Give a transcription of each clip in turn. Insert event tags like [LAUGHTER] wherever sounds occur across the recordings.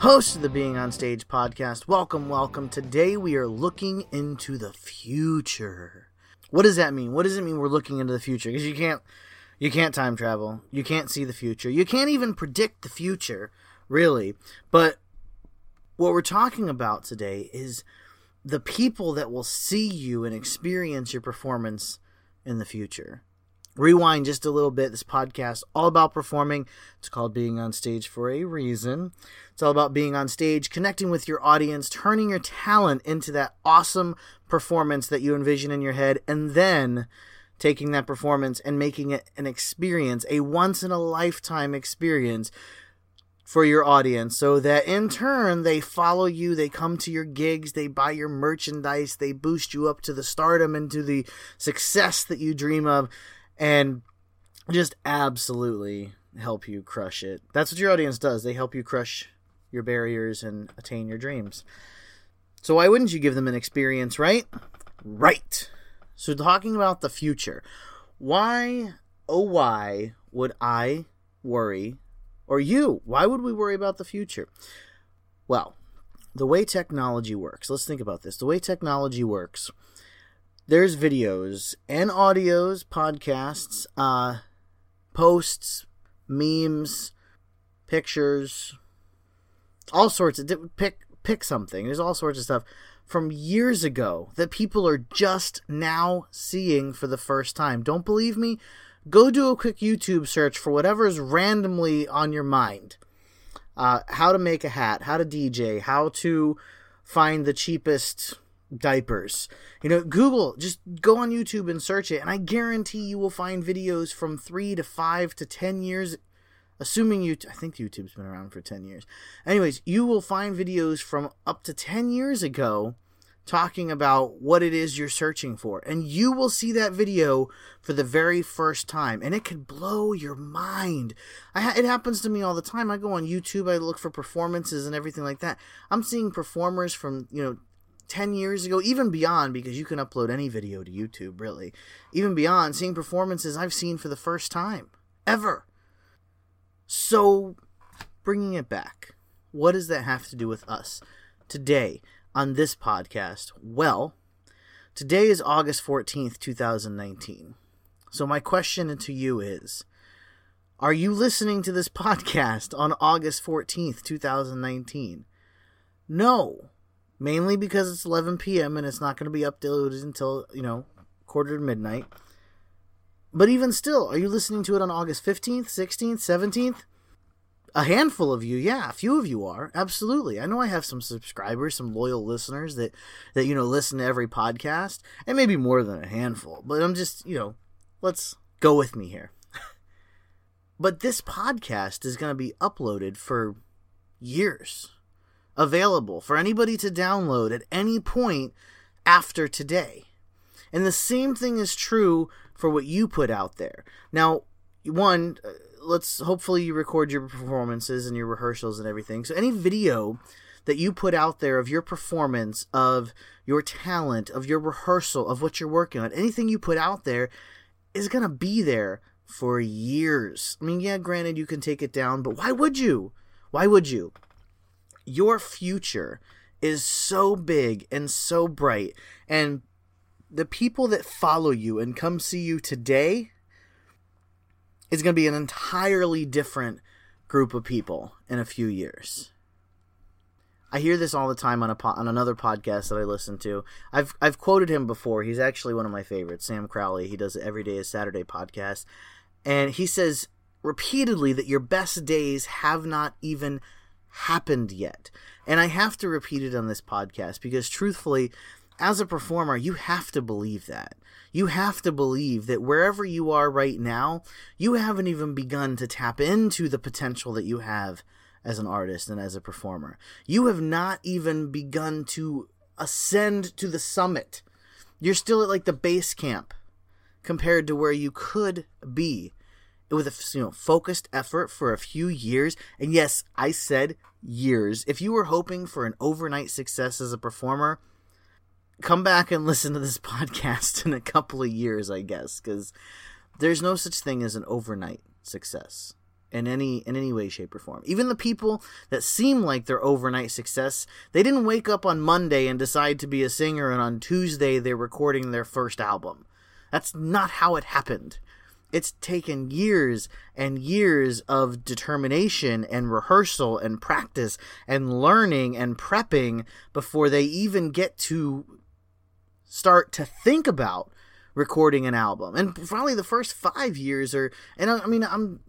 host of the Being on Stage podcast. Welcome, welcome. Today we are looking into the future. What does that mean? What does it mean we're looking into the future? Because you can't you can't time travel. You can't see the future. You can't even predict the future, really. But what we're talking about today is the people that will see you and experience your performance in the future. Rewind just a little bit. This podcast all about performing. It's called Being on Stage for a reason. It's all about being on stage, connecting with your audience, turning your talent into that awesome performance that you envision in your head, and then taking that performance and making it an experience, a once in a lifetime experience for your audience so that in turn they follow you, they come to your gigs, they buy your merchandise, they boost you up to the stardom and to the success that you dream of and just absolutely help you crush it. That's what your audience does. They help you crush your barriers and attain your dreams. So why wouldn't you give them an experience, right? Right. So, talking about the future, why, oh, why would I worry, or you, why would we worry about the future? Well, the way technology works, let's think about this. The way technology works, there's videos and audios, podcasts, uh, posts, memes, pictures, all sorts of pick pick something. There's all sorts of stuff from years ago that people are just now seeing for the first time. Don't believe me? Go do a quick YouTube search for whatever is randomly on your mind. Uh, how to make a hat, how to DJ, how to find the cheapest diapers. You know, Google, just go on YouTube and search it, and I guarantee you will find videos from three to five to ten years assuming you i think youtube's been around for 10 years. Anyways you will find videos from up to 10 years ago talking about what it is you're searching for and you will see that video for the very first time and it could blow your mind. Ha- it happens to me all the time. I go on youtube i look for performances and everything like that. I'm seeing performers from you know 10 years ago, even beyond, because you can upload any video to YouTube, really. Even beyond, seeing performances I've seen for the first time, ever. So, bringing it back, what does that have to do with us today on this podcast? Well, today is August 14th, 2019. So, my question to you is Are you listening to this [LAUGHS] podcast on August 14th, 2019? No, mainly because it's 11 p.m. and it's not going to be uploaded until, you know, quarter to midnight. But even still, are you listening to it on August 15th, 16th, 17th? A handful of you, yeah, a few of you are. Absolutely. I know I have some subscribers, some loyal listeners that that you know listen to every podcast, and maybe more than a handful. But I'm just, you know, let's go with me here. [LAUGHS] but this podcast is going to be uploaded for years. Available for anybody to download at any point after today. And the same thing is true for what you put out there. Now, one, uh, let's hopefully you record your performances and your rehearsals and everything. So any video that you put out there of your performance, of your talent, of your rehearsal, of what you're working on, anything you put out there is going to be there for years. I mean, yeah, granted you can take it down, but why would you? Why would you? Your future is so big and so bright and the people that follow you and come see you today is going to be an entirely different group of people in a few years. I hear this all the time on a po- on another podcast that I listen to. I've I've quoted him before. He's actually one of my favorites, Sam Crowley. He does every day is Saturday podcast, and he says repeatedly that your best days have not even happened yet. And I have to repeat it on this podcast because truthfully, as a performer, you have to believe that. You have to believe that wherever you are right now, you haven't even begun to tap into the potential that you have as an artist and as a performer. You have not even begun to ascend to the summit. You're still at like the base camp compared to where you could be with a you know focused effort for a few years. And yes, I said years. If you were hoping for an overnight success as a performer, come back and [LAUGHS] listen to this [LAUGHS] podcast in a couple of years, I guess, because there's no such thing as an overnight success in any in any way shape or form even the people that seem like they're overnight success they didn't wake up on monday and decide to be a singer and on tuesday they're recording their first album that's not how it happened it's taken years and years of determination and rehearsal and practice and learning and prepping before they even get to start to think about recording an album. And probably the first five years are, and I, mean, I'm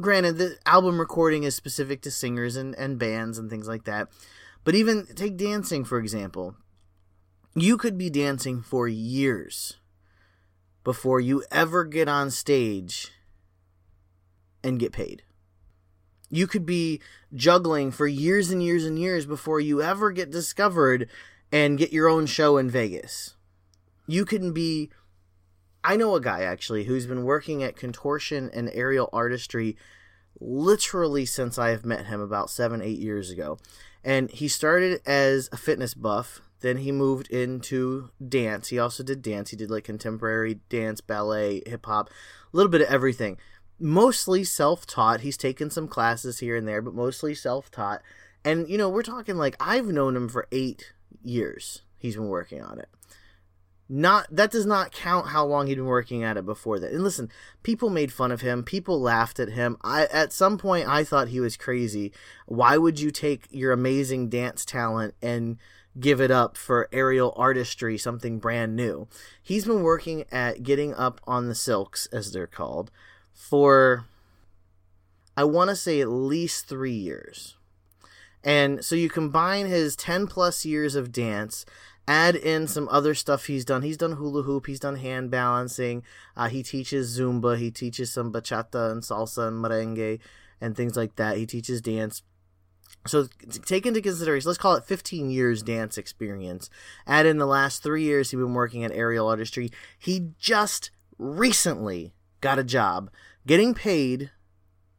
granted the album recording is specific to singers and, and bands and things like that. But even take dancing, for example. You could be dancing for years before you ever get on stage and get paid. You could be juggling for years and years and years before you ever get discovered and get your own show in Vegas. You can be. I know a guy actually who's been working at contortion and aerial artistry literally since I have met him about seven, eight years ago. And he started as a fitness buff then he moved into dance. He also did dance. He did like contemporary dance, ballet, hip hop, a little bit of everything. Mostly self taught. He's taken some classes here and there, but mostly self taught. And, you know, we're talking like I've known him for eight years. He's been working on it. Not that does not count how long he'd been working at it before that. And listen, people made fun of him. People laughed at him. I at some point I thought he was crazy. Why would you take your amazing dance talent and give it up for aerial artistry, something brand new. He's been working at getting up on the silks, as they're called, for I want to say at least three years. And so you combine his 10 plus years of dance, add in some other stuff he's done. He's done hula hoop, he's done hand balancing, uh, he teaches Zumba, he teaches some bachata and salsa and merengue and things like that. He teaches dance so take into consideration, let's call it 15 years dance experience. Add in the last three years he's been working at aerial artistry. He just recently got a job getting paid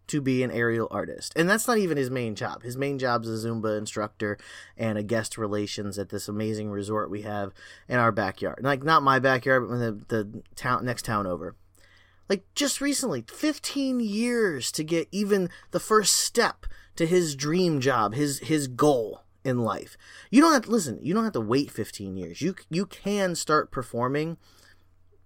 to be an aerial artist. And that's not even his main job. His main job is a Zumba instructor and a guest relations at this amazing resort we have in our backyard. Like not my backyard, but the the town next town over. Like just recently, 15 years to get even the first step to his dream job, his his goal in life. You don't have to listen. You don't have to wait 15 years. You you can start performing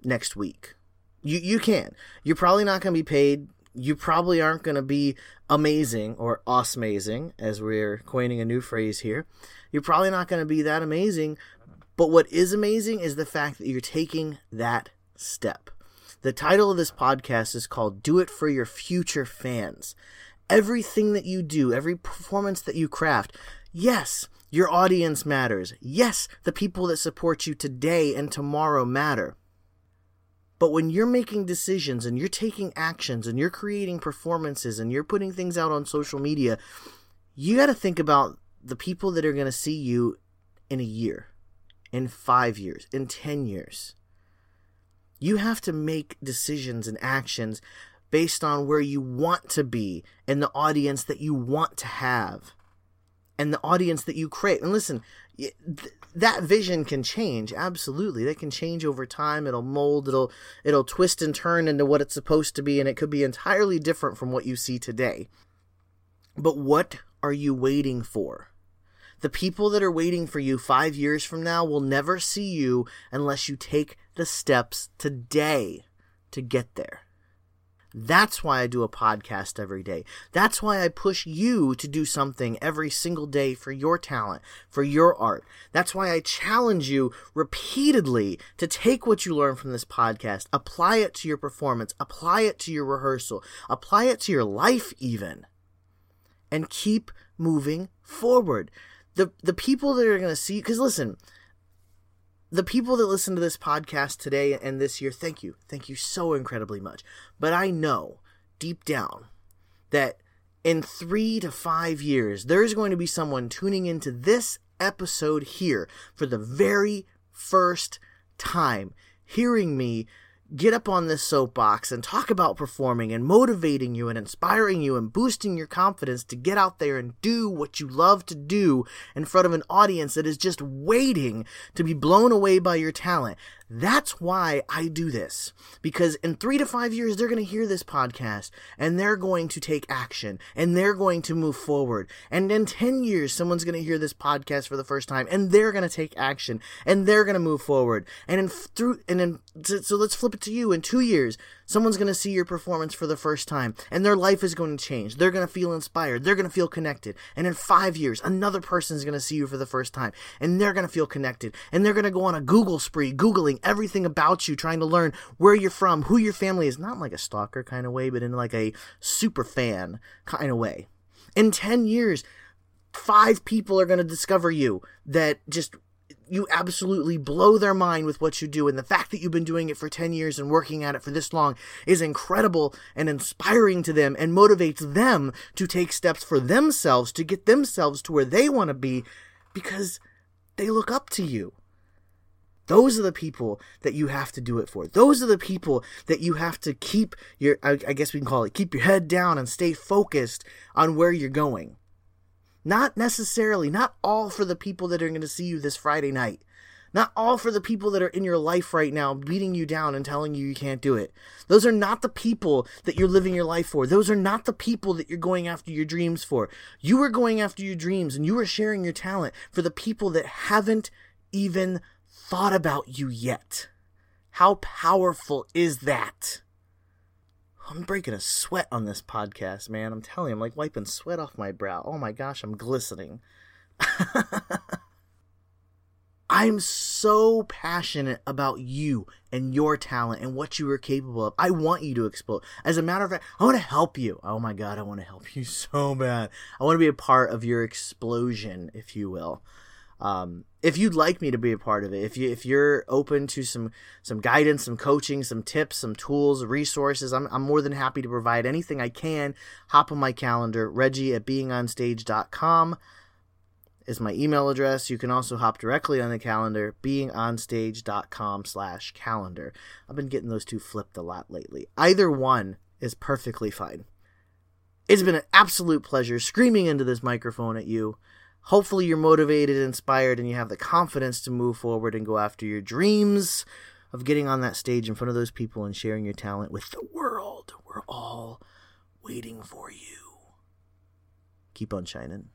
next week. You you can. You're probably not going to be paid. You probably aren't going to be amazing or amazing, as we're coining a new phrase here. You're probably not going to be that amazing. But what is amazing is the fact that you're taking that step. The title of this podcast is called Do It for Your Future Fans everything that you do, every performance that you craft, yes, your audience matters. Yes, the people that support you today and tomorrow matter. But when you're making decisions and you're taking actions and you're creating performances and you're putting things out on social media, you got to think about the people that are going to see you in a year, in five years, in 10 years. You have to make decisions and actions based on where you want to be and the audience that you want to have and the audience that you create. And listen, th- that vision can change absolutely. That can change over time. It'll mold. It'll it'll twist and turn into what it's supposed to be, and it could be entirely different from what you see today. But what are you waiting for? The people that are waiting for you five years from now will never see you unless you take the steps today to get there. That's why I do a podcast every day. That's why I push you to do something every single day for your talent, for your art. That's why I challenge you repeatedly to take what you learn from this podcast, apply it to your performance, apply it to your rehearsal, apply it to your life even, and keep moving forward. The the people that are going to see cuz listen, the people that listen to this podcast today and this year, thank you. Thank you so incredibly much. But I know deep down that in three to five years, there's going to be someone tuning into this episode here for the very first time, hearing me get up on this soapbox and talk about performing and motivating you and inspiring you and boosting your confidence to get out there and do what you love to do in front of an audience that is just waiting to be blown away by your talent. That's why I do this. Because in three to five years, they're going to hear this podcast and they're going to take action and they're going to move forward. And in 10 years, someone's going to hear this podcast for the first time and they're going to take action and they're going to move forward. And in through, and then, so let's flip it to you. In two years, someone's going to see your performance for the first time and their life is going to change. They're going to feel inspired. They're going to feel connected. And in five years, another person is going to see you for the first time and they're going to feel connected and they're going to go on a Google spree, Googling everything about you, trying to learn where you're from, who your family is, not like a stalker kind of way, but in like a super fan kind of way. In 10 years, five people are going to discover you that just you absolutely blow their mind with what you do and the fact that you've been doing it for 10 years and working at it for this long is incredible and inspiring to them and motivates them to take steps for themselves to get themselves to where they want to be because they look up to you those are the people that you have to do it for. Those are the people that you have to keep your, I, guess we can call it, keep your head down and stay focused on where you're going. Not necessarily, not all for the people that are going to see you this Friday night. Not all for the people that are in your life right now beating you down and telling you you can't do it. Those are not the people that you're living your life for. Those are not the people that you're going after your dreams for. You are going after your dreams and you are sharing your talent for the people that haven't even thought about you yet. How powerful is that? I'm breaking a sweat on this podcast, man. I'm telling you, I'm like wiping sweat off my brow. Oh my gosh, I'm glistening. [LAUGHS] I'm so passionate about you and your talent and what you are capable of. I want you to explode. As a matter of fact, I want to help you. Oh my god, I want to help you [LAUGHS] so bad. I want to be a part of your explosion, if you will. Um, if you'd like me to be a part of it, if you if you're open to some some guidance, some coaching, some tips, some tools, resources, I'm I'm more than happy to provide anything I can. Hop on my calendar, Reggie at beingonstage.com is my email address. You can also hop directly on the calendar, beingonstage.com slash calendar. I've been getting those two flipped a lot lately. Either one is perfectly fine. It's been an absolute pleasure screaming into this microphone at you hopefully you're motivated, inspired, and you have the confidence to move forward and go after your dreams of getting on that stage in front of those people and sharing your talent with the world. We're all waiting for you. Keep on shining.